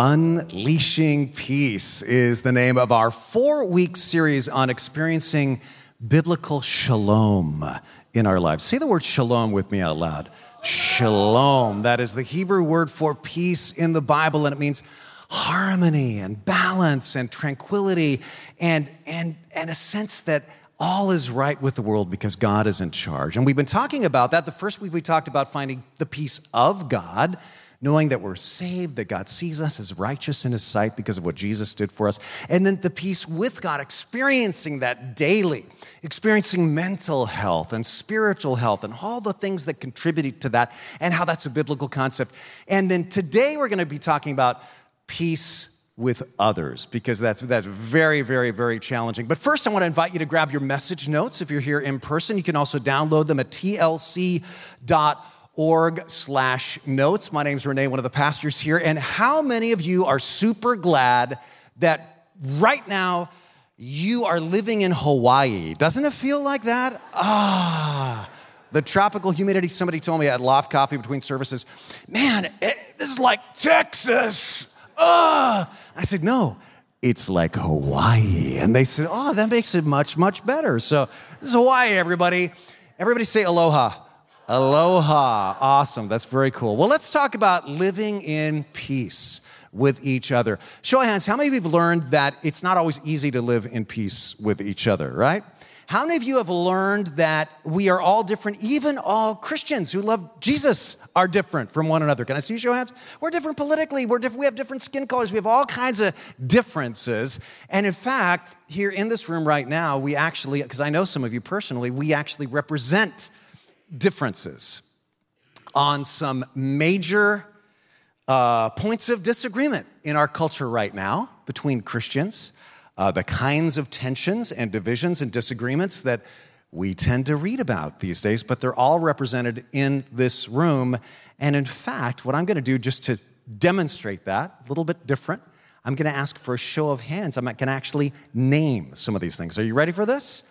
Unleashing Peace is the name of our four week series on experiencing biblical shalom in our lives. Say the word shalom with me out loud. Shalom. That is the Hebrew word for peace in the Bible, and it means harmony and balance and tranquility and, and, and a sense that all is right with the world because God is in charge. And we've been talking about that. The first week we talked about finding the peace of God, knowing that we're saved, that God sees us as righteous in His sight because of what Jesus did for us. And then the peace with God, experiencing that daily, experiencing mental health and spiritual health and all the things that contribute to that and how that's a biblical concept. And then today we're going to be talking about peace with others because that's, that's very, very, very challenging. But first, I want to invite you to grab your message notes if you're here in person. You can also download them at tlc.org slash notes. My name's Renee, one of the pastors here. And how many of you are super glad that right now you are living in Hawaii? Doesn't it feel like that? Ah. The tropical humidity, somebody told me at Loft Coffee between services, man, it, this is like Texas. Ah. I said, no, it's like Hawaii. And they said, oh, that makes it much, much better. So this is Hawaii, everybody. Everybody say aloha. Aloha. Awesome. That's very cool. Well, let's talk about living in peace with each other. Show of hands, how many of you have learned that it's not always easy to live in peace with each other, right? How many of you have learned that we are all different? Even all Christians who love Jesus are different from one another. Can I see your show hands? We're different politically. We're different. We have different skin colors. We have all kinds of differences. And in fact, here in this room right now, we actually, because I know some of you personally, we actually represent differences on some major uh, points of disagreement in our culture right now between Christians uh, the kinds of tensions and divisions and disagreements that we tend to read about these days, but they're all represented in this room. And in fact, what I'm going to do just to demonstrate that, a little bit different, I'm going to ask for a show of hands. I'm going to actually name some of these things. Are you ready for this?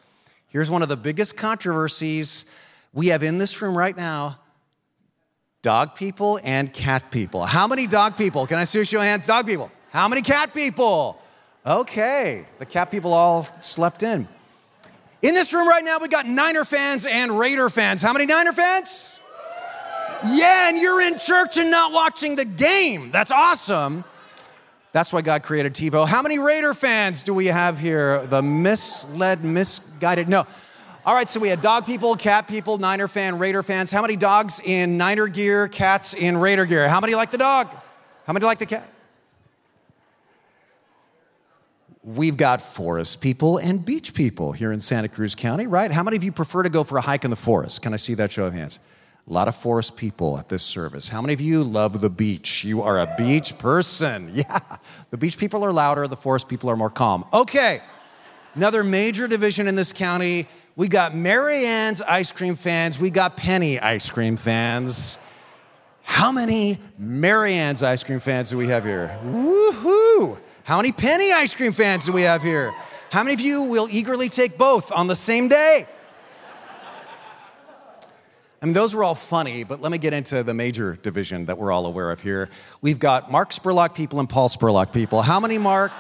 Here's one of the biggest controversies we have in this room right now dog people and cat people. How many dog people? Can I see of hands? Dog people. How many cat people? Okay, the cat people all slept in. In this room right now, we got Niner fans and Raider fans. How many Niner fans? Yeah, and you're in church and not watching the game. That's awesome. That's why God created TiVo. How many Raider fans do we have here? The misled, misguided? No. All right, so we had dog people, cat people, Niner fan, Raider fans. How many dogs in Niner gear, cats in Raider gear? How many like the dog? How many like the cat? We've got forest people and beach people here in Santa Cruz County, right? How many of you prefer to go for a hike in the forest? Can I see that show of hands? A lot of forest people at this service. How many of you love the beach? You are a beach person. Yeah. The beach people are louder, the forest people are more calm. Okay. Another major division in this county. We got Marianne's ice cream fans. We got Penny ice cream fans. How many Marianne's ice cream fans do we have here? Woohoo! How many penny ice cream fans do we have here? How many of you will eagerly take both on the same day? I mean, those were all funny, but let me get into the major division that we're all aware of here. We've got Mark Spurlock people and Paul Spurlock people. How many Mark?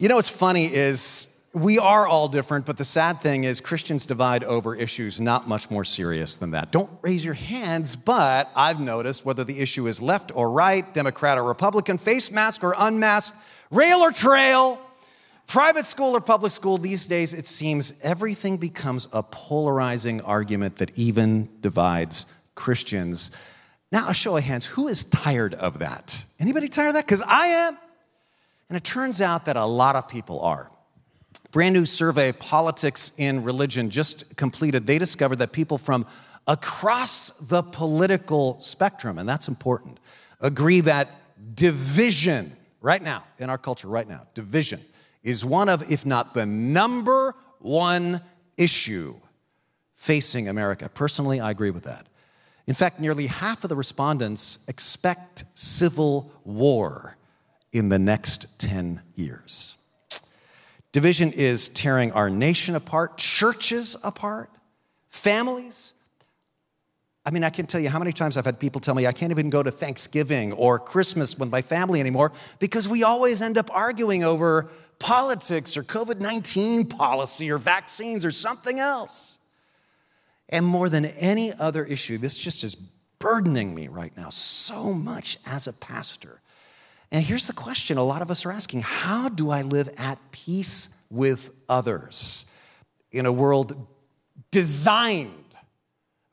You know what's funny is we are all different, but the sad thing is Christians divide over issues not much more serious than that. Don't raise your hands, but I've noticed whether the issue is left or right, Democrat or Republican, face mask or unmasked, rail or trail, private school or public school, these days it seems everything becomes a polarizing argument that even divides Christians. Now, a show of hands, who is tired of that? Anybody tired of that? Because I am. And it turns out that a lot of people are. Brand new survey, Politics in Religion, just completed. They discovered that people from across the political spectrum, and that's important, agree that division, right now, in our culture, right now, division is one of, if not the number one issue facing America. Personally, I agree with that. In fact, nearly half of the respondents expect civil war in the next 10 years. Division is tearing our nation apart, churches apart, families. I mean, I can tell you how many times I've had people tell me I can't even go to Thanksgiving or Christmas with my family anymore because we always end up arguing over politics or COVID 19 policy or vaccines or something else. And more than any other issue, this just is burdening me right now so much as a pastor. And here's the question a lot of us are asking How do I live at peace with others in a world designed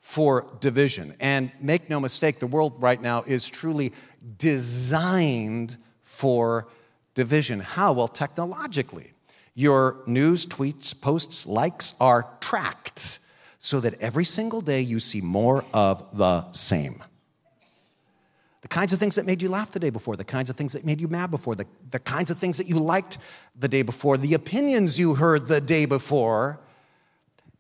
for division? And make no mistake, the world right now is truly designed for division. How? Well, technologically. Your news, tweets, posts, likes are tracked so that every single day you see more of the same. The kinds of things that made you laugh the day before, the kinds of things that made you mad before, the, the kinds of things that you liked the day before, the opinions you heard the day before,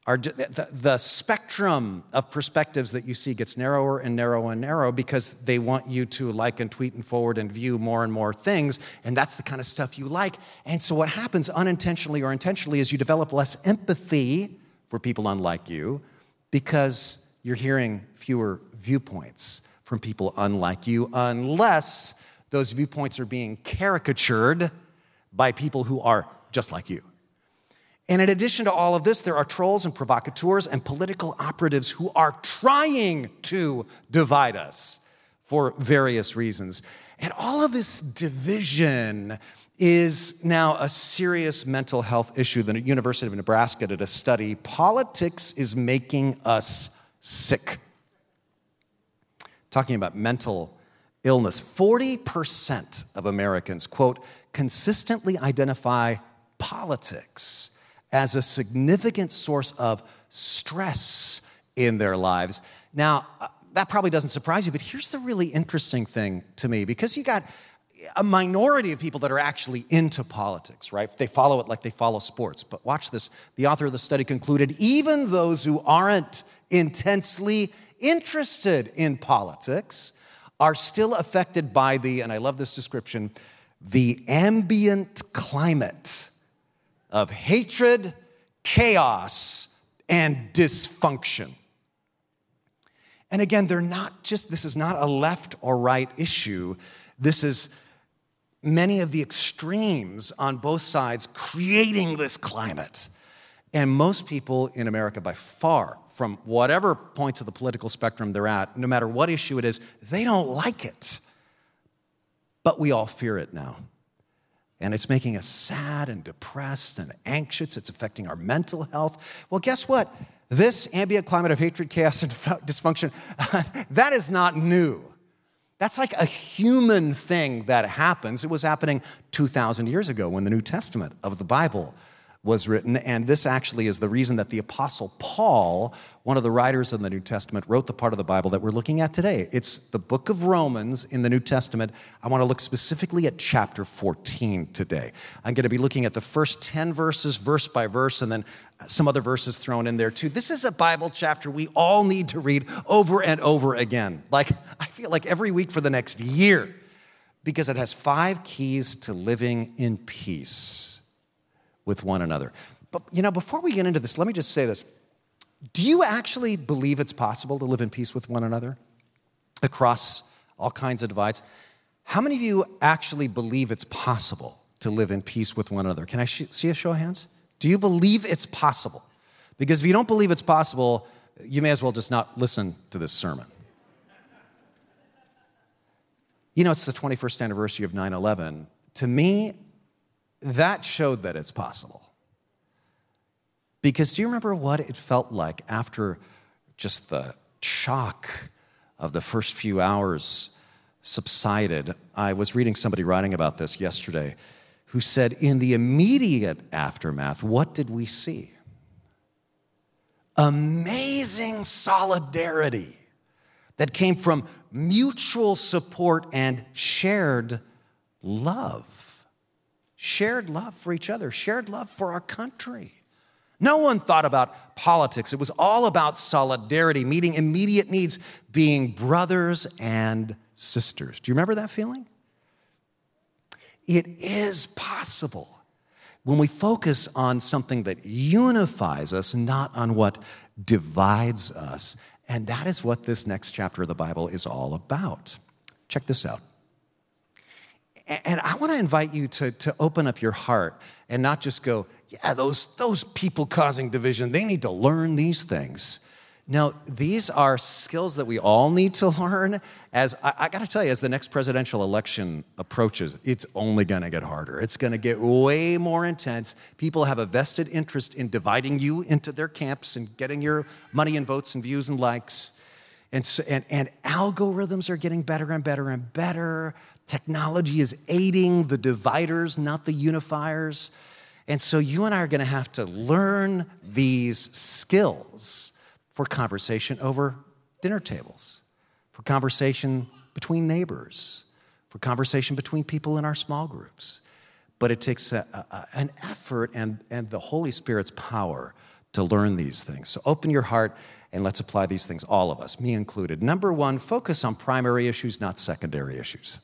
are the, the spectrum of perspectives that you see gets narrower and narrower and narrower because they want you to like and tweet and forward and view more and more things. And that's the kind of stuff you like. And so what happens unintentionally or intentionally is you develop less empathy for people unlike you because you're hearing fewer viewpoints from people unlike you, unless those viewpoints are being caricatured by people who are just like you. And in addition to all of this, there are trolls and provocateurs and political operatives who are trying to divide us for various reasons. And all of this division is now a serious mental health issue. The University of Nebraska did a study. Politics is making us sick. Talking about mental illness, 40% of Americans, quote, consistently identify politics as a significant source of stress in their lives. Now, uh, that probably doesn't surprise you, but here's the really interesting thing to me because you got a minority of people that are actually into politics, right? They follow it like they follow sports. But watch this. The author of the study concluded even those who aren't intensely interested in politics are still affected by the, and I love this description, the ambient climate of hatred, chaos, and dysfunction. And again, they're not just, this is not a left or right issue. This is many of the extremes on both sides creating this climate. And most people in America, by far, from whatever points of the political spectrum they're at, no matter what issue it is, they don't like it. But we all fear it now. And it's making us sad and depressed and anxious. It's affecting our mental health. Well, guess what? This ambient climate of hatred, chaos, and dysfunction, that is not new. That's like a human thing that happens. It was happening 2,000 years ago when the New Testament of the Bible was written. And this actually is the reason that the Apostle Paul, one of the writers of the New Testament, wrote the part of the Bible that we're looking at today. It's the book of Romans in the New Testament. I want to look specifically at chapter 14 today. I'm going to be looking at the first 10 verses, verse by verse, and then some other verses thrown in there too. This is a Bible chapter we all need to read over and over again. Like, I feel like every week for the next year, because it has five keys to living in peace with one another. But, you know, before we get into this, let me just say this. Do you actually believe it's possible to live in peace with one another across all kinds of divides? How many of you actually believe it's possible to live in peace with one another? Can I sh- see a show of hands? Do you believe it's possible? Because if you don't believe it's possible, you may as well just not listen to this sermon. You know, it's the 21st anniversary of 9 11. To me, that showed that it's possible. Because do you remember what it felt like after just the shock of the first few hours subsided? I was reading somebody writing about this yesterday who said, in the immediate aftermath, what did we see? Amazing solidarity that came from mutual support and shared love shared love for each other, shared love for our country. No one thought about politics. It was all about solidarity, meeting immediate needs, being brothers and sisters. Do you remember that feeling? It is possible when we focus on something that unifies us, not on what divides us. And that is what this next chapter of the Bible is all about. Check this out. And I want to invite you to, to open up your heart and not just go, yeah, those, those people causing division, they need to learn these things. No, these are skills that we all need to learn. As I, I got to tell you, as the next presidential election approaches, it's only going to get harder. It's going to get way more intense. People have a vested interest in dividing you into their camps and getting your money and votes and views and likes. And, so, and, and algorithms are getting better and better and better. Technology is aiding the dividers, not the unifiers. And so you and I are going to have to learn these skills for conversation over dinner tables, for conversation between neighbors, for conversation between people in our small groups. But it takes a, a, an effort and, and the Holy Spirit's power to learn these things. So open your heart and let's apply these things, all of us, me included. Number one, focus on primary issues, not secondary issues.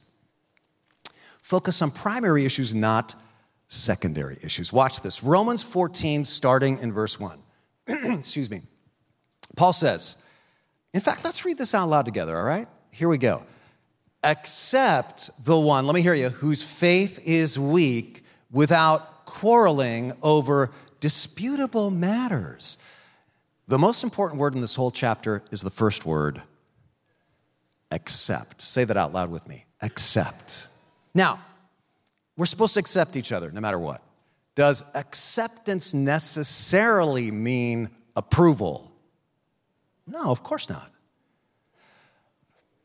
Focus on primary issues, not secondary issues. Watch this Romans 14, starting in verse 1. Excuse me. Paul says, in fact, let's read this out loud together, all right? Here we go. Accept the one, let me hear you, whose faith is weak without quarreling over disputable matters. The most important word in this whole chapter is the first word, accept. Say that out loud with me accept. Now, we're supposed to accept each other no matter what. Does acceptance necessarily mean approval? No, of course not.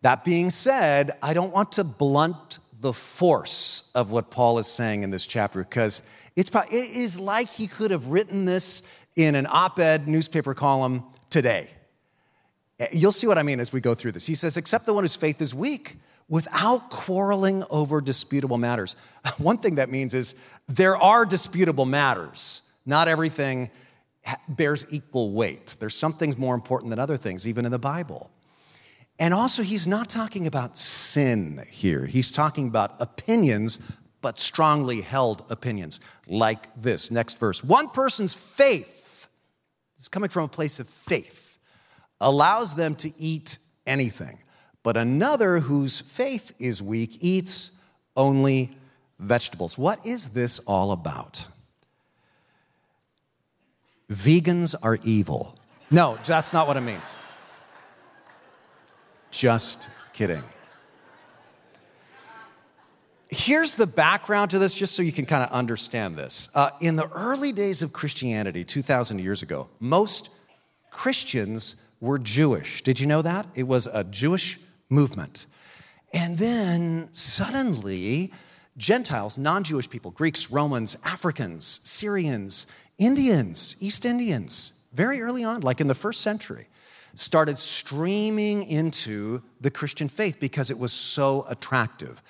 That being said, I don't want to blunt the force of what Paul is saying in this chapter because it's, it is like he could have written this in an op ed newspaper column today. Eh, you'll see what I mean as we go through this. He says, Accept the one whose faith is weak without quarreling over disputable matters. One thing that means is there are disputable matters. Not everything bears equal weight. There's some things more important than other things, even in the Bible. And also, he's not talking about sin here. He's talking about opinions, but strongly held opinions, like this. Next verse. One person's faith is coming from a place of faith, allows them to eat anything. But another whose faith is weak eats only vegetables. What is this all about? Vegans are evil. No, that's not what it means. Just kidding. Here's the background to this, just so you can kind of understand this. Uh, in the early days of Christianity, 2,000 years ago, most Christians were Jewish. Did you know that? It was a Jewish movement. And then suddenly, Gentiles, non Jewish people, Greeks, Romans, Africans, Syrians, Indians, East Indians, very early on, like in the first century, started streaming into the Christian faith because it was so attractive.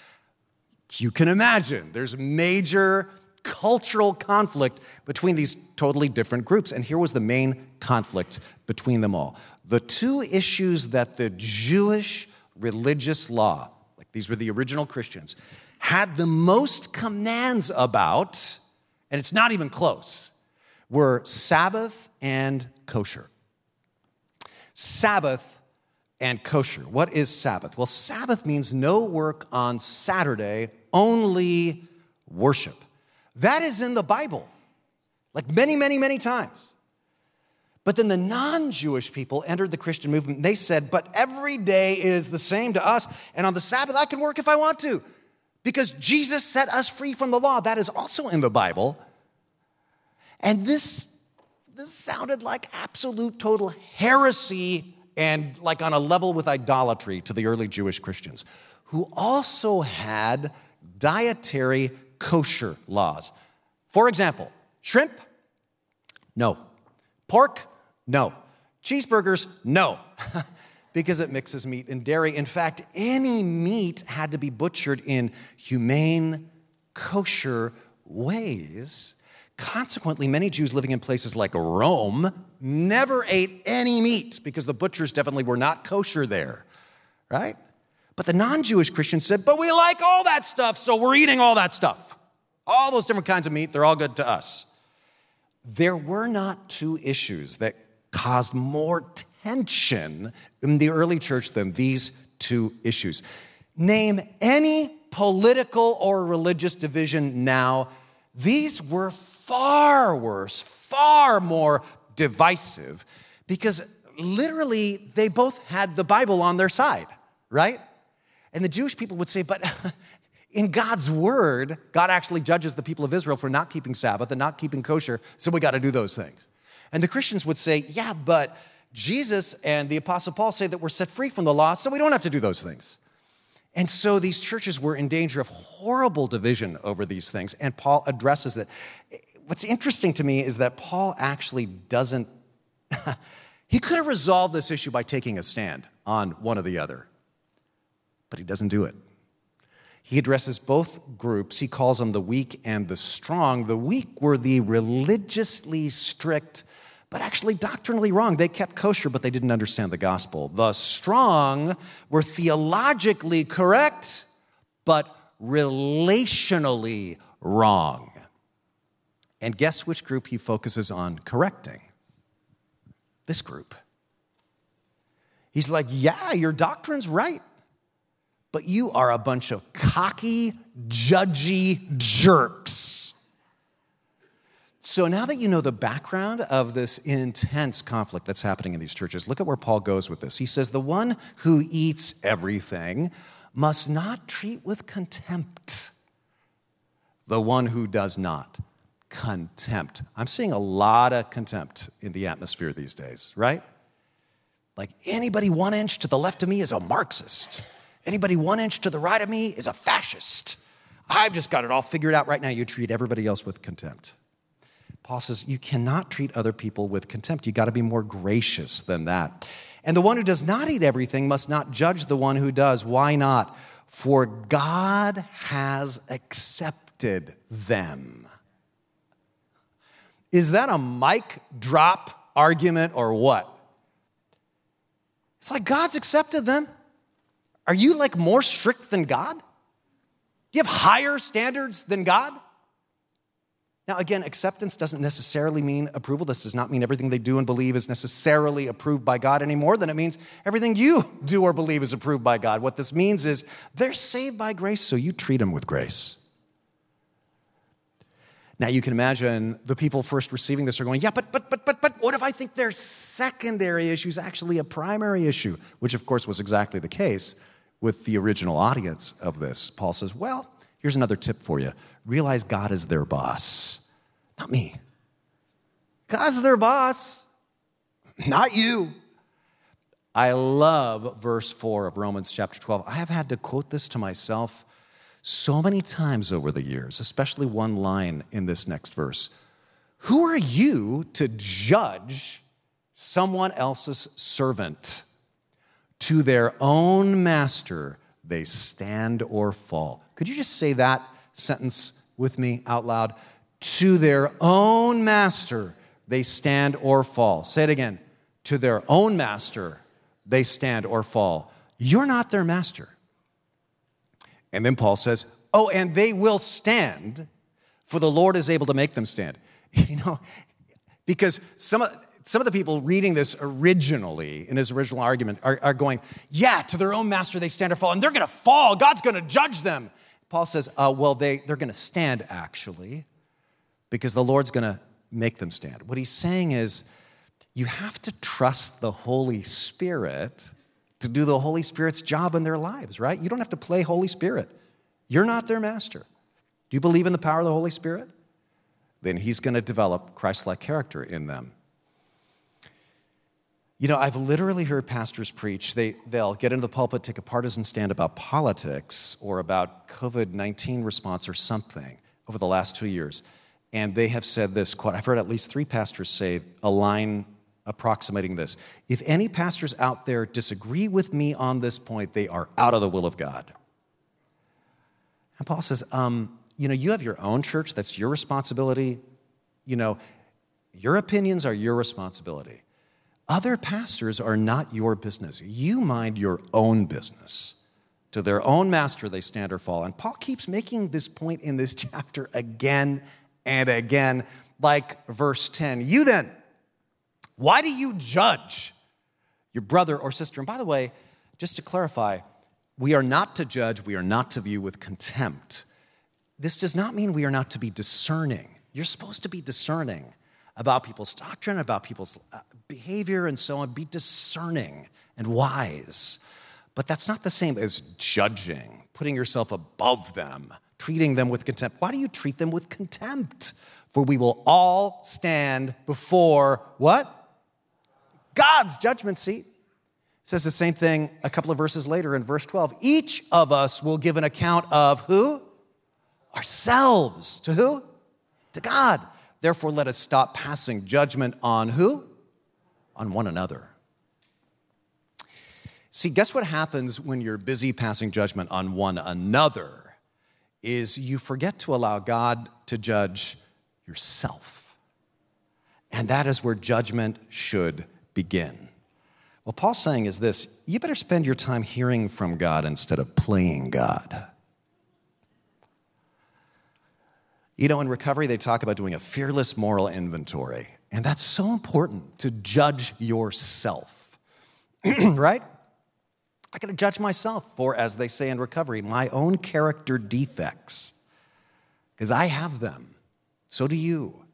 You can imagine there's major cultural conflict between these totally different groups. And here was the main conflict between them all. The two issues that the Jewish religious law, like these were the original Christians, had the most commands about, and it's not even close were Sabbath and kosher. Sabbath and kosher. What is Sabbath? Well, Sabbath means no work on Saturday, only worship. That is in the Bible, like many, many, many times. But then the non Jewish people entered the Christian movement. They said, but every day is the same to us. And on the Sabbath, I can work if I want to because Jesus set us free from the law. That is also in the Bible. And this, this sounded like absolute total heresy and like on a level with idolatry to the early Jewish Christians, who also had dietary kosher laws. For example, shrimp? No. Pork? No. Cheeseburgers? No. because it mixes meat and dairy. In fact, any meat had to be butchered in humane, kosher ways Consequently, many Jews living in places like Rome never ate any meat because the butchers definitely were not kosher there, right? But the non Jewish Christians said, but we like all that stuff, so we're eating all that stuff. All those different kinds of meat, they're all good to us. There were not two issues that caused more tension in the early church than these two issues. Name any political or religious division now, these were far worse, far more divisive because literally they both had the Bible on their side, right? And the Jewish people would say, but in God's word, God actually judges the people of Israel for not keeping Sabbath and not keeping kosher, so we got to do those things. And the Christians would say, yeah, but Jesus and the Apostle Paul say that we're set free from the law, so we don't have to do those things. And so these churches were in danger of horrible division over these things. And Paul addresses that. What's interesting to me is that Paul actually doesn't, he could have resolved this issue by taking a stand on one or the other, but he doesn't do it. He addresses both groups. He calls them the weak and the strong. The weak were the religiously strict but actually doctrinally wrong. They kept kosher, but they didn't understand the gospel. The strong were theologically correct, but relationally wrong. And guess which group he focuses on correcting? This group. He's like, Yeah, your doctrine's right, but you are a bunch of cocky, judgy jerks. So now that you know the background of this intense conflict that's happening in these churches, look at where Paul goes with this. He says, The one who eats everything must not treat with contempt the one who does not. Contempt. I'm seeing a lot of contempt in the atmosphere these days, right? Like anybody one inch to the left of me is a Marxist. Anybody one inch to the right of me is a fascist. I've just got it all figured out right now. You treat everybody else with contempt. Paul says, You cannot treat other people with contempt. You got to be more gracious than that. And the one who does not eat everything must not judge the one who does. Why not? For God has accepted them. Is that a mic drop argument or what? It's like God's accepted them. Are you like more strict than God? Do you have higher standards than God? Now, again, acceptance doesn't necessarily mean approval. This does not mean everything they do and believe is necessarily approved by God any more than it means everything you do or believe is approved by God. What this means is they're saved by grace, so you treat them with grace. Now, you can imagine the people first receiving this are going, yeah, but, but, but, but, but, what if I think their secondary issue is actually a primary issue? Which, of course, was exactly the case with the original audience of this. Paul says, well, here's another tip for you realize God is their boss, not me. God's their boss, not you. I love verse 4 of Romans chapter 12. I have had to quote this to myself so many times over the years, especially one line in this next verse. Who are you to judge someone else's servant? To their own master they stand or fall. Could you just say that sentence with me out loud. To their own master they stand or fall. Say it again. To their own master they stand or fall. You're not their master. And then Paul says, Oh, and they will stand, for the Lord is able to make them stand. You know, because some of, some of the people reading this originally in his original argument are, are going, Yeah, to their own master they stand or fall, and they're gonna fall. God's gonna judge them. Paul says, uh, well, they, they're going to stand actually, because the Lord's going to make them stand. What he's saying is, you have to trust the Holy Spirit to do the Holy Spirit's job in their lives, right? You don't have to play Holy Spirit. You're not their master. Do you believe in the power of the Holy Spirit? Then he's going to develop Christ like character in them. You know, I've literally heard pastors preach. They, they'll get into the pulpit, take a partisan stand about politics or about COVID 19 response or something over the last two years. And they have said this quote I've heard at least three pastors say a line approximating this. If any pastors out there disagree with me on this point, they are out of the will of God. And Paul says, um, you know, you have your own church, that's your responsibility. You know, your opinions are your responsibility. Other pastors are not your business. You mind your own business. To their own master they stand or fall. And Paul keeps making this point in this chapter again and again, like verse 10. You then, why do you judge your brother or sister. And by the way, just to clarify, we are not to judge, we are not to view with contempt. This does not mean we are not to be discerning. You're supposed to be discerning about people's doctrine, about people's uh, behavior, and so on. Be discerning and wise. But that's not the same as judging, putting yourself above them, treating them with contempt. Why do you treat them with contempt? For we will all stand before what? God's judgment seat. It says the same thing a couple of verses later in verse 12. Each of us will give an account of who? Ourselves. To who? To God. Therefore, let us stop passing judgment on who? On one another. See, guess what happens when you're busy passing judgment on one another? Is you forget to allow God to judge yourself. And that is where judgment should begin. What Paul's saying is this you better spend your time hearing from God instead of playing God. You know, in recovery, they talk about doing a fearless moral inventory. And that's so important to judge yourself, right? I got to judge myself for, as they say in recovery, my own character defects, because I have them. So do you.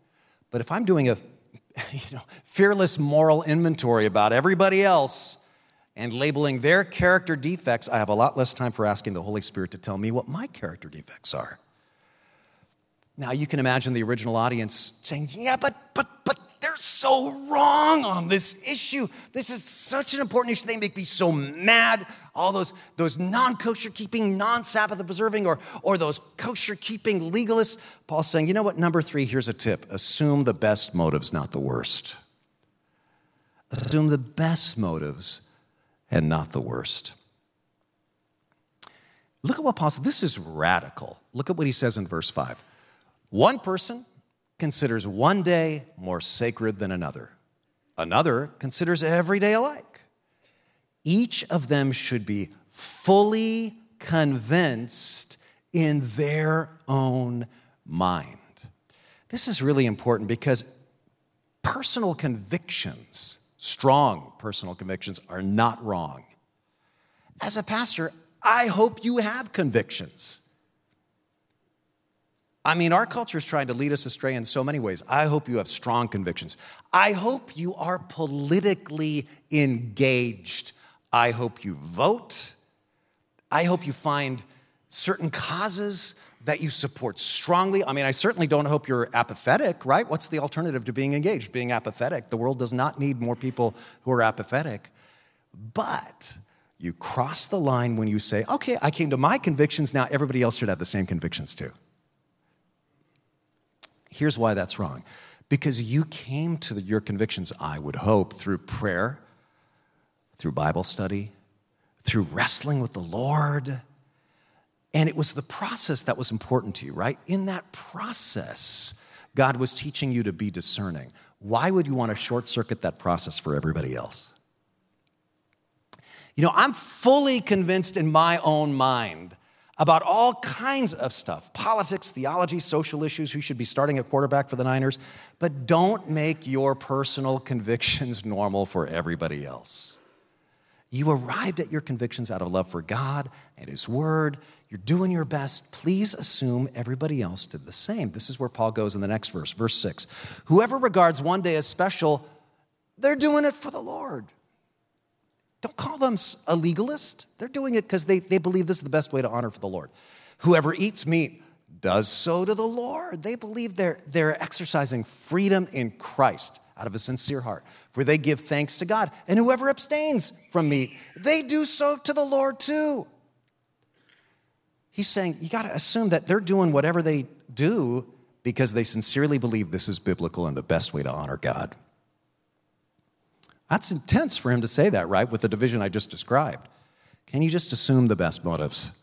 But if I'm doing a you know, fearless moral inventory about everybody else and labeling their character defects, I have a lot less time for asking the Holy Spirit to tell me what my character defects are. Now you can imagine the original audience saying, "Yeah, but but but they're so wrong on this issue. This is such an important issue. They make me so mad. All those, those non kosher keeping, non Sabbath observing, or, or those kosher keeping legalists. Paul's saying, you know what? Number three, here's a tip assume the best motives, not the worst. Assume the best motives and not the worst. Look at what Paul says. This is radical. Look at what he says in verse 5. One person considers one day more sacred than another. Another considers every day alike. Each of them should be fully convinced in their own mind. This is really important because personal convictions, strong personal convictions, are not wrong. As a pastor, I hope you have convictions. I mean, our culture is trying to lead us astray in so many ways. I hope you have strong convictions. I hope you are politically engaged. I hope you vote. I hope you find certain causes that you support strongly. I mean, I certainly don't hope you're apathetic, right? What's the alternative to being engaged? Being apathetic. The world does not need more people who are apathetic. But you cross the line when you say, okay, I came to my convictions, now everybody else should have the same convictions too. Here's why that's wrong because you came to your convictions, I would hope, through prayer, through Bible study, through wrestling with the Lord. And it was the process that was important to you, right? In that process, God was teaching you to be discerning. Why would you want to short circuit that process for everybody else? You know, I'm fully convinced in my own mind about all kinds of stuff politics, theology, social issues, who should be starting a quarterback for the Niners. But don't make your personal convictions normal for everybody else. You arrived at your convictions out of love for God and His Word. You're doing your best. Please assume everybody else did the same. This is where Paul goes in the next verse, verse 6. Whoever regards one day as special, they're doing it for the Lord. Don't call them a legalist. They're doing it because they, they believe this is the best way to honor for the Lord. Whoever eats meat does so to the Lord. They believe they're, they're exercising freedom in Christ out of a sincere heart, for they give thanks to God. And whoever abstains from meat, they do so to the Lord too. He's saying you got to assume that they're doing whatever they do because they sincerely believe this is biblical and the best way to honor God. That's intense for him to say that, right, with the division I just described. Can you just assume the best motives?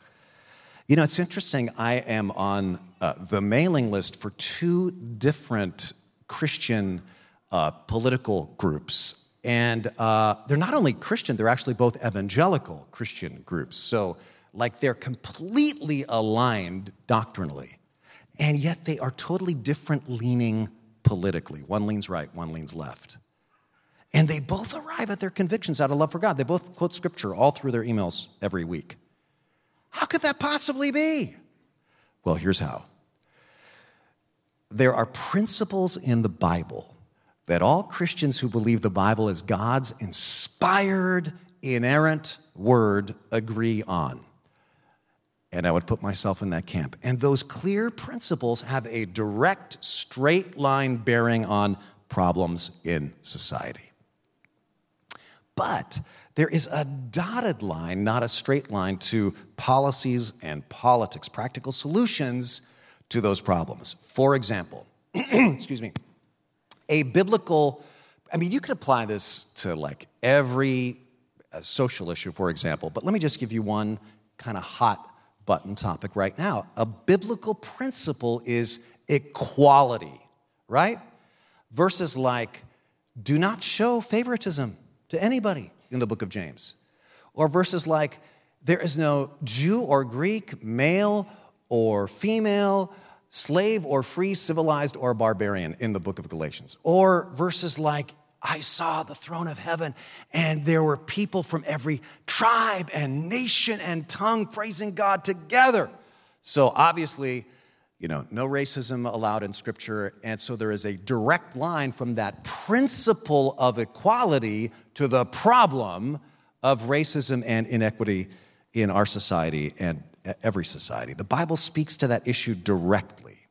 You know, it's interesting. I am on uh, the mailing list for two different Christian uh, political groups. And uh, they're not only Christian, they're actually both evangelical Christian groups. So, like, they're completely aligned doctrinally. And yet, they are totally different leaning politically. One leans right, one leans left. And they both arrive at their convictions out of love for God. They both quote scripture all through their emails every week. How could that possibly be? Well, here's how there are principles in the Bible that all Christians who believe the Bible is God's inspired, inerrant word agree on. And I would put myself in that camp. And those clear principles have a direct, straight line bearing on problems in society. But there is a dotted line, not a straight line, to policies and politics, practical solutions to those problems. For example, excuse me, a biblical, I mean, you could apply this to like every uh, social issue, for example, but let me just give you one kind of hot button topic right now. A biblical principle is equality, right? Verses like, do not show favoritism to anybody in the book of James. Or verses like, there is no Jew or Greek, male or female, slave or free, civilized or barbarian in the book of Galatians. Or verses like, I saw the throne of heaven, and there were people from every tribe and nation and tongue praising God together. So obviously, you know, no racism allowed in scripture. And so there is a direct line from that principle of equality to the problem of racism and inequity in our society and every society. The Bible speaks to that issue directly,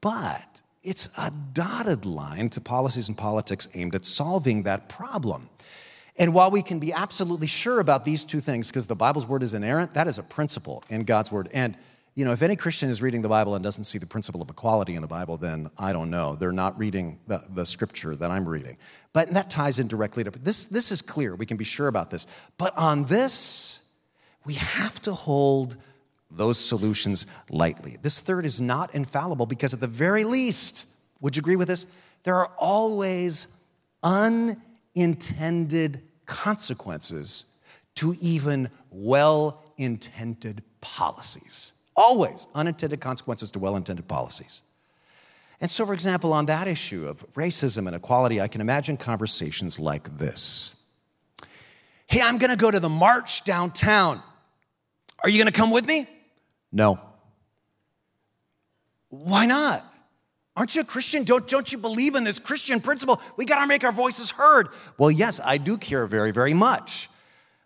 but it's a dotted line to policies and politics aimed at solving that problem. And while we can be absolutely sure about these two things, because the Bible's word is inerrant, that is a principle in God's word. And you know, if any Christian is reading the Bible and doesn't see the principle of equality in the Bible, then I don't know. They're not reading the, the scripture that I'm reading. But that ties in directly to this. This is clear. We can be sure about this. But on this, we have to hold those solutions lightly. This third is not infallible because, at the very least, would you agree with this? There are always unintended consequences to even well intended policies. Always unintended consequences to well intended policies. And so, for example, on that issue of racism and equality, I can imagine conversations like this Hey, I'm gonna go to the march downtown. Are you gonna come with me? No. Why not? Aren't you a Christian? Don't, don't you believe in this Christian principle? We gotta make our voices heard. Well, yes, I do care very, very much.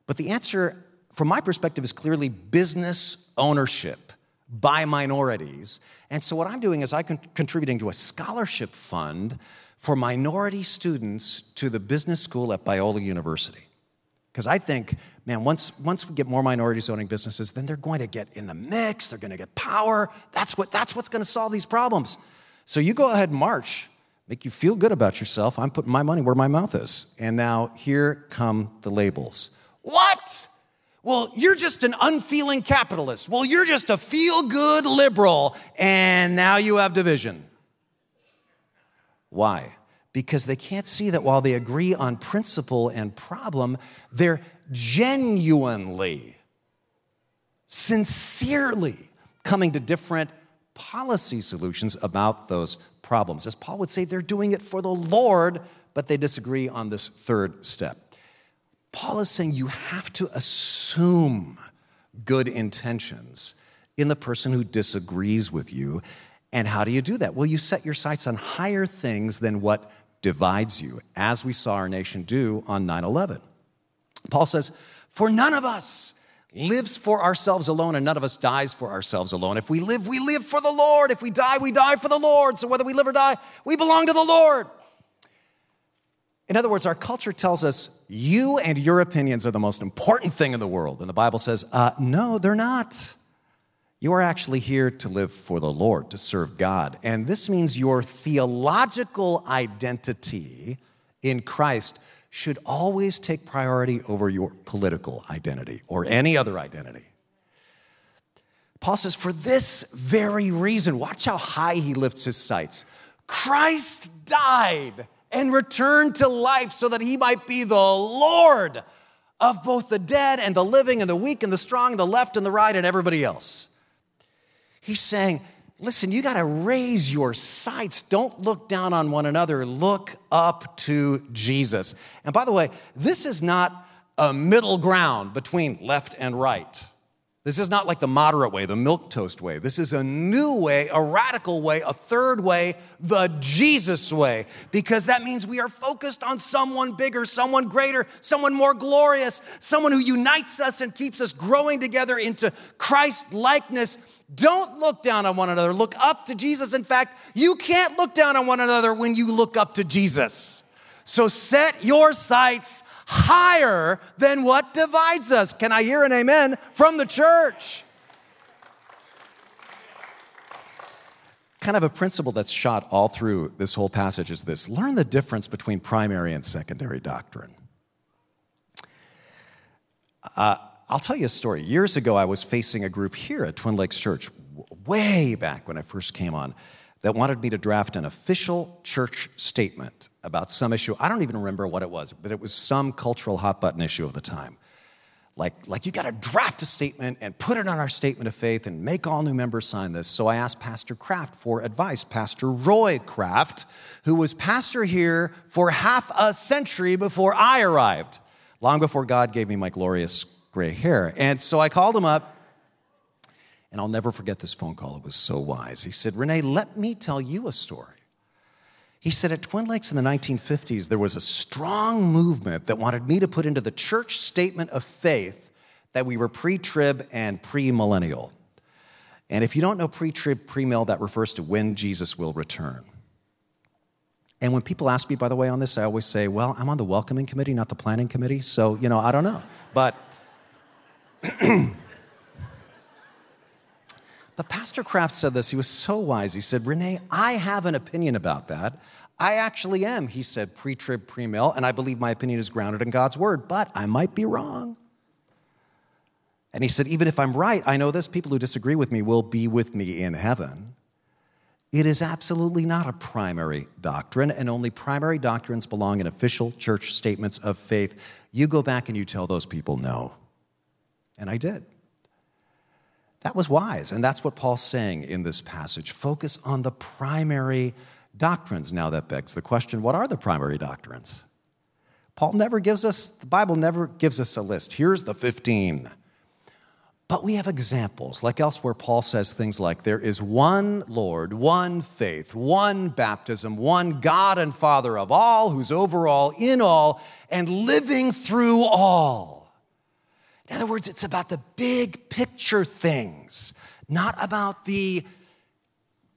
But the answer, from my perspective, is clearly business ownership by minorities. And so, what I'm doing is I'm contributing to a scholarship fund for minority students to the business school at Biola University. Because I think, man, once, once we get more minorities owning businesses, then they're going to get in the mix, they're going to get power. That's, what, that's what's going to solve these problems. So, you go ahead and march, make you feel good about yourself. I'm putting my money where my mouth is. And now, here come the labels. What? Well, you're just an unfeeling capitalist. Well, you're just a feel good liberal. And now you have division. Why? Because they can't see that while they agree on principle and problem, they're genuinely, sincerely coming to different policy solutions about those problems. As Paul would say, they're doing it for the Lord, but they disagree on this third step. Paul is saying you have to assume good intentions in the person who disagrees with you. And how do you do that? Well, you set your sights on higher things than what divides you, as we saw our nation do on 9 11. Paul says, For none of us lives for ourselves alone, and none of us dies for ourselves alone. If we live, we live for the Lord. If we die, we die for the Lord. So whether we live or die, we belong to the Lord. In other words, our culture tells us you and your opinions are the most important thing in the world. And the Bible says, uh, no, they're not. You are actually here to live for the Lord, to serve God. And this means your theological identity in Christ should always take priority over your political identity or any other identity. Paul says, for this very reason, watch how high he lifts his sights. Christ died and returned to life so that he might be the Lord of both the dead and the living and the weak and the strong, the left and the right, and everybody else. He's saying, listen, you got to raise your sights. Don't look down on one another. Look up to Jesus. And by the way, this is not a middle ground between left and right. This is not like the moderate way, the milk toast way. This is a new way, a radical way, a third way, the Jesus way, because that means we are focused on someone bigger, someone greater, someone more glorious, someone who unites us and keeps us growing together into Christ likeness. Don't look down on one another, look up to Jesus. In fact, you can't look down on one another when you look up to Jesus. So set your sights higher than what divides us. Can I hear an amen from the church? Kind of a principle that's shot all through this whole passage is this learn the difference between primary and secondary doctrine. Uh, I'll tell you a story. Years ago, I was facing a group here at Twin Lakes Church, way back when I first came on that wanted me to draft an official church statement about some issue. I don't even remember what it was, but it was some cultural hot button issue of the time. Like, like you got to draft a statement and put it on our statement of faith and make all new members sign this. So I asked Pastor Kraft for advice, Pastor Roy Kraft, who was pastor here for half a century before I arrived, long before God gave me my glorious gray hair. And so I called him up and I'll never forget this phone call. It was so wise. He said, Rene, let me tell you a story. He said, at Twin Lakes in the 1950s, there was a strong movement that wanted me to put into the church statement of faith that we were pre trib and pre millennial. And if you don't know pre trib, pre mill, that refers to when Jesus will return. And when people ask me, by the way, on this, I always say, well, I'm on the welcoming committee, not the planning committee. So, you know, I don't know. But But Pastor Kraft said this. He was so wise. He said, Rene, I have an opinion about that. I actually am, he said, pre trib, pre mill, and I believe my opinion is grounded in God's word, but I might be wrong. And he said, even if I'm right, I know this people who disagree with me will be with me in heaven. It is absolutely not a primary doctrine, and only primary doctrines belong in official church statements of faith. You go back and you tell those people no. And I did. That was wise. And that's what Paul's saying in this passage. Focus on the primary doctrines. Now, that begs the question what are the primary doctrines? Paul never gives us, the Bible never gives us a list. Here's the 15. But we have examples, like elsewhere, Paul says things like there is one Lord, one faith, one baptism, one God and Father of all, who's over all, in all, and living through all. In other words, it's about the big picture things, not about the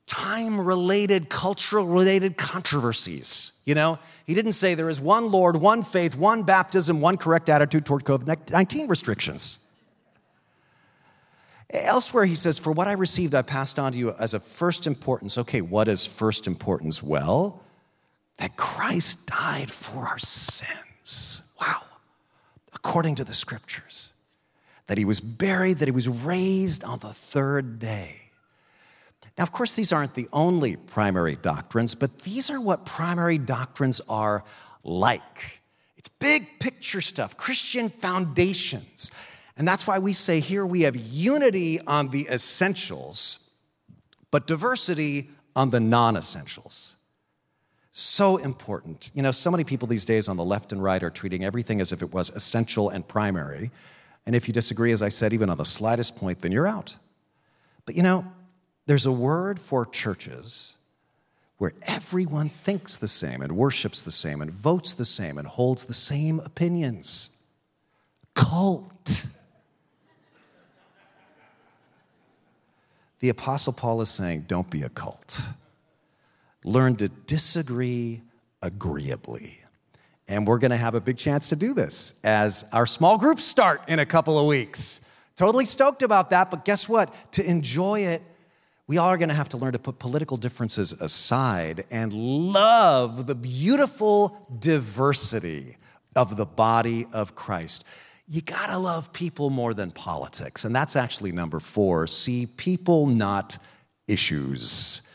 time related, cultural related controversies. You know, he didn't say there is one Lord, one faith, one baptism, one correct attitude toward COVID 19 restrictions. Elsewhere, he says, For what I received, I passed on to you as of first importance. Okay, what is first importance? Well, that Christ died for our sins. Wow. According to the scriptures that he was buried, that he was raised on the third day. Now, of course, these aren't the only primary doctrines, but these are what primary doctrines are like. It's big picture stuff, Christian foundations. And that's why we say here we have unity on the essentials, but diversity on the non essentials. So important. You know, so many people these days on the left and right are treating everything as if it was essential and primary. And if you disagree, as I said, even on the slightest point, then you're out. But you know, there's a word for churches where everyone thinks the same and worships the same and votes the same and holds the same opinions. Cult. The Apostle Paul is saying, don't be a cult. Learn to disagree agreeably. And we're going to have a big chance to do this as our small groups start in a couple of weeks. Totally stoked about that, but guess what? To enjoy it, we are going to have to learn to put political differences aside and love the beautiful diversity of the body of Christ. You got to love people more than politics. And that's actually number four see people, not issues.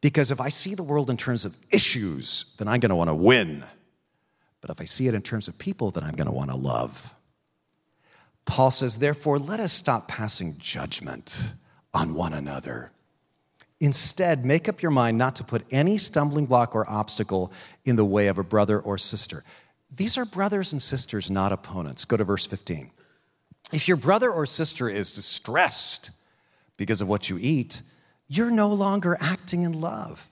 Because if I see the world in terms of issues, then I'm going to want to win. But if I see it in terms of people, then I'm going to want to love. Paul says, therefore, let us stop passing judgment on one another. Instead, make up your mind not to put any stumbling block or obstacle in the way of a brother or sister. These are brothers and sisters, not opponents. Go to verse 15. If your brother or sister is distressed because of what you eat, you're no longer acting in love.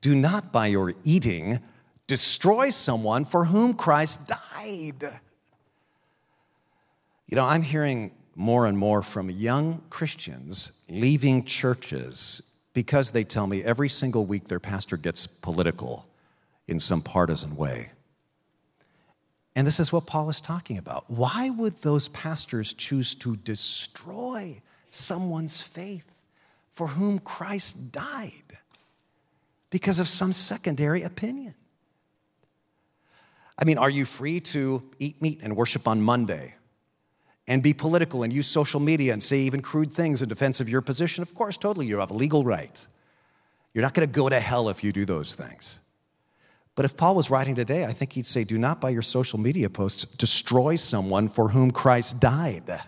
Do not, by your eating, destroy someone for whom Christ died. You know, I'm hearing more and more from young Christians leaving churches because they tell me every single week their pastor gets political in some partisan way. And this is what Paul is talking about. Why would those pastors choose to destroy someone's faith for whom Christ died because of some secondary opinion? I mean, are you free to eat meat and worship on Monday and be political and use social media and say even crude things in defense of your position? Of course, totally. You have a legal right. You're not going to go to hell if you do those things. But if Paul was writing today, I think he'd say, Do not by your social media posts destroy someone for whom Christ died.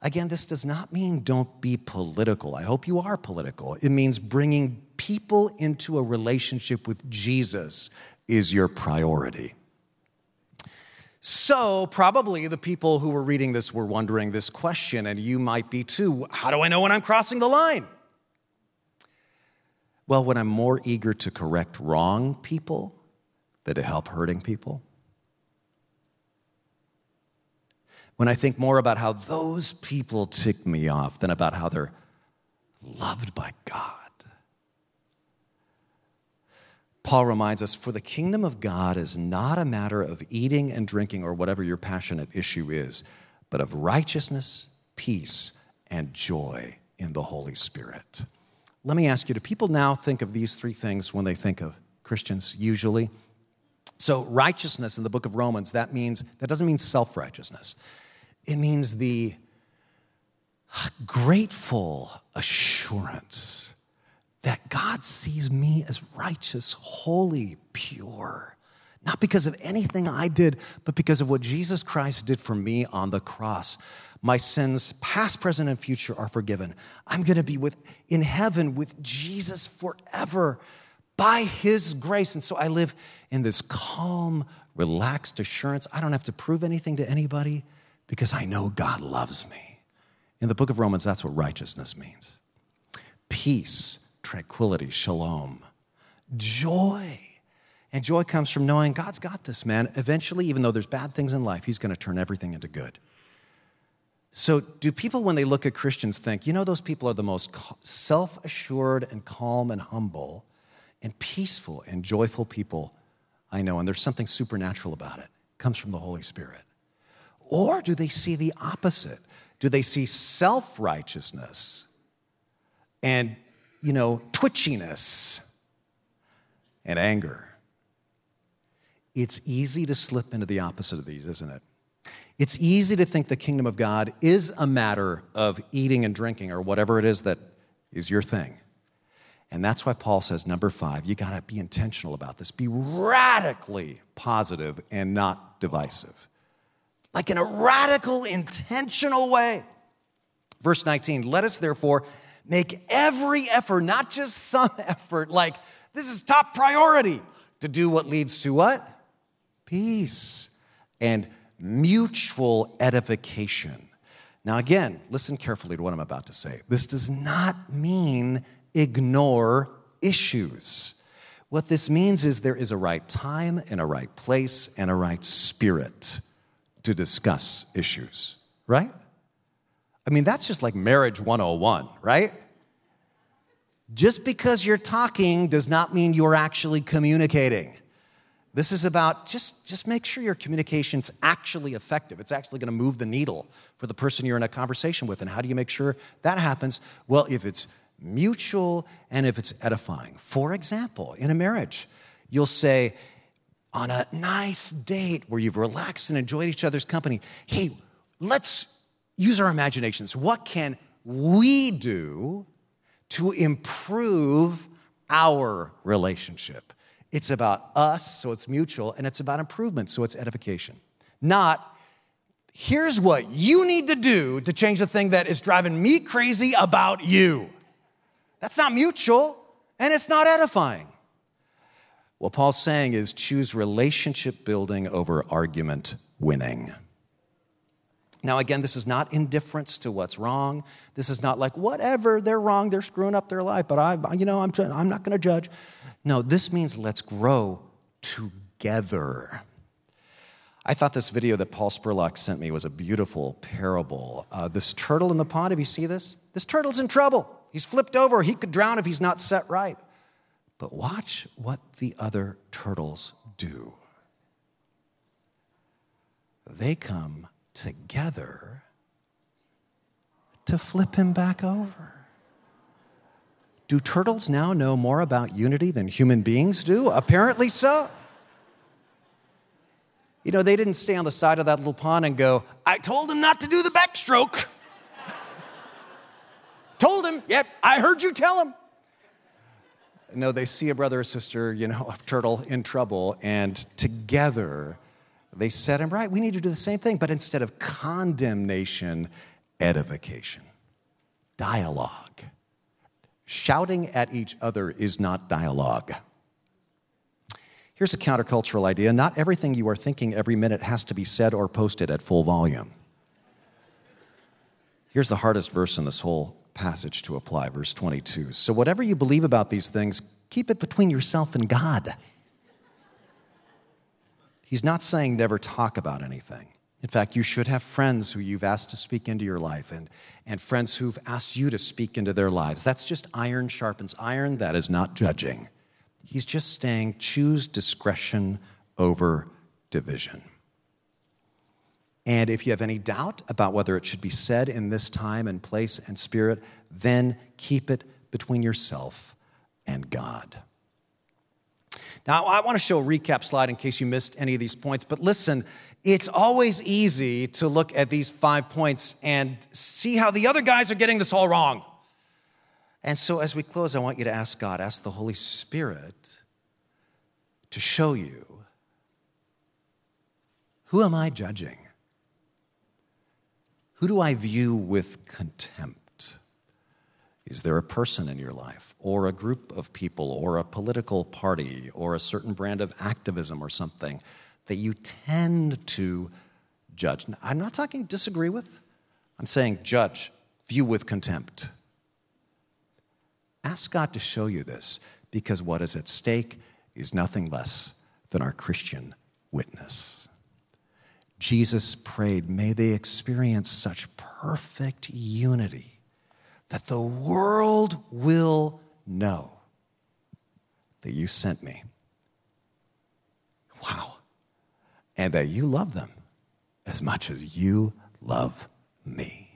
Again, this does not mean don't be political. I hope you are political. It means bringing people into a relationship with Jesus is your priority. So, probably the people who were reading this were wondering this question, and you might be too. How do I know when I'm crossing the line? Well, when I'm more eager to correct wrong people than to help hurting people. When I think more about how those people tick me off than about how they're loved by God. Paul reminds us for the kingdom of God is not a matter of eating and drinking or whatever your passionate issue is, but of righteousness, peace, and joy in the Holy Spirit. Let me ask you do people now think of these three things when they think of Christians usually? So, righteousness in the book of Romans, that means, that doesn't mean self righteousness. It means the grateful assurance that God sees me as righteous, holy, pure. Not because of anything I did, but because of what Jesus Christ did for me on the cross. My sins, past, present, and future, are forgiven. I'm to be with, in heaven with Jesus forever by his grace. And so I live in this calm, relaxed assurance. I don't have to prove anything to anybody because I know God loves me. In the book of Romans, that's what righteousness means peace, tranquility, shalom, joy. And joy comes from knowing God's got this, man. Eventually, even though there's bad things in life, He's going to turn everything into good. So, do people, when they look at Christians, think, you know, those people are the most self assured and calm and humble and peaceful and joyful people I know, and there's something supernatural about it. it comes from the Holy Spirit. Or do they see the opposite? Do they see self righteousness and, you know, twitchiness and anger? It's easy to slip into the opposite of these, isn't it? It's easy to think the kingdom of God is a matter of eating and drinking or whatever it is that is your thing. And that's why Paul says, number five, you got to be intentional about this. Be radically positive and not divisive like in a radical, intentional way. Verse 19, let us therefore make every effort, not just some effort, like this is top priority to do what leads to what? Peace and mutual edification. Now, again, listen carefully to what I'm about to say. This does not mean ignore issues. What this means is there is a right time and a right place and a right spirit to discuss issues, right? I mean, that's just like marriage 101, right? Just because you're talking does not mean you're actually communicating. This is about just, just make sure your communication's actually effective. It's actually going to move the needle for the person you're in a conversation with. And how do you make sure that happens? Well, if it's mutual and if it's edifying. For example, in a marriage, you'll say, on a nice date where you've relaxed and enjoyed each other's company, hey, let's use our imaginations. What can we do to improve our relationship? It's about us, so it's mutual, and it's about improvement, so it's edification. Not, here's what you need to do to change the thing that is driving me crazy about you. That's not mutual, and it's not edifying. What Paul's saying is choose relationship building over argument winning. Now, again, this is not indifference to what's wrong. This is not like, whatever, they're wrong, they're screwing up their life, but I, you know, I'm, I'm not going to judge. No, this means let's grow together. I thought this video that Paul Spurlock sent me was a beautiful parable. Uh, this turtle in the pond, have you see this? This turtle's in trouble. He's flipped over. He could drown if he's not set right. But watch what the other turtles do. They come together to flip him back over. Do turtles now know more about unity than human beings do? Apparently so. You know, they didn't stay on the side of that little pond and go, I told him not to do the backstroke. told him, yep, I heard you tell him. No, they see a brother or sister, you know, a turtle in trouble, and together they set him right. We need to do the same thing, but instead of condemnation, edification, dialogue. Shouting at each other is not dialogue. Here's a countercultural idea not everything you are thinking every minute has to be said or posted at full volume. Here's the hardest verse in this whole passage to apply, verse 22. So, whatever you believe about these things, keep it between yourself and God. He's not saying never talk about anything. In fact, you should have friends who you've asked to speak into your life and, and friends who've asked you to speak into their lives. That's just iron sharpens iron. That is not judging. He's just saying choose discretion over division. And if you have any doubt about whether it should be said in this time and place and spirit, then keep it between yourself and God. Now, I want to show a recap slide in case you missed any of these points, but listen, it's always easy to look at these five points and see how the other guys are getting this all wrong. And so, as we close, I want you to ask God, ask the Holy Spirit to show you who am I judging? Who do I view with contempt? Is there a person in your life? Or a group of people or a political party or a certain brand of activism or something that you tend to judge. I'm not talking disagree with, I'm saying judge, view with contempt. Ask God to show you this because what is at stake is nothing less than our Christian witness. Jesus prayed, may they experience such perfect unity that the world will know that you sent me. Wow. And that you love them as much as you love me.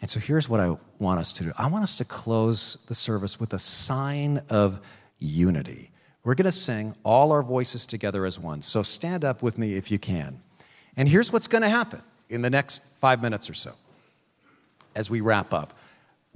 And so here's what I want us to do I want us to close the service with a sign of unity. We're going to sing all our voices together as one. So stand up with me if you can. And here's what's going to happen in the next five minutes or so as we wrap up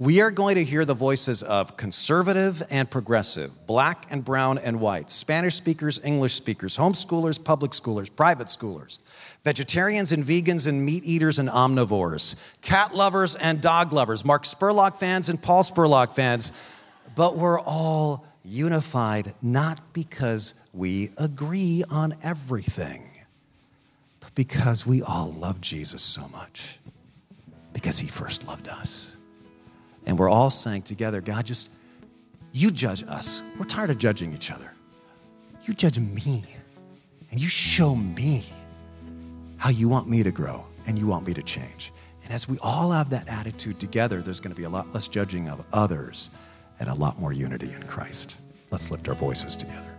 we are going to hear the voices of conservative and progressive, black and brown and white, Spanish speakers, English speakers, homeschoolers, public schoolers, private schoolers, vegetarians and vegans and meat eaters and omnivores, cat lovers and dog lovers, Mark Spurlock fans and Paul Spurlock fans. But we're all unified not because we agree on everything, but because we all love Jesus so much, because he first loved us. And we're all saying together, God, just you judge us. We're tired of judging each other. You judge me, and you show me how you want me to grow and you want me to change. And as we all have that attitude together, there's going to be a lot less judging of others and a lot more unity in Christ. Let's lift our voices together.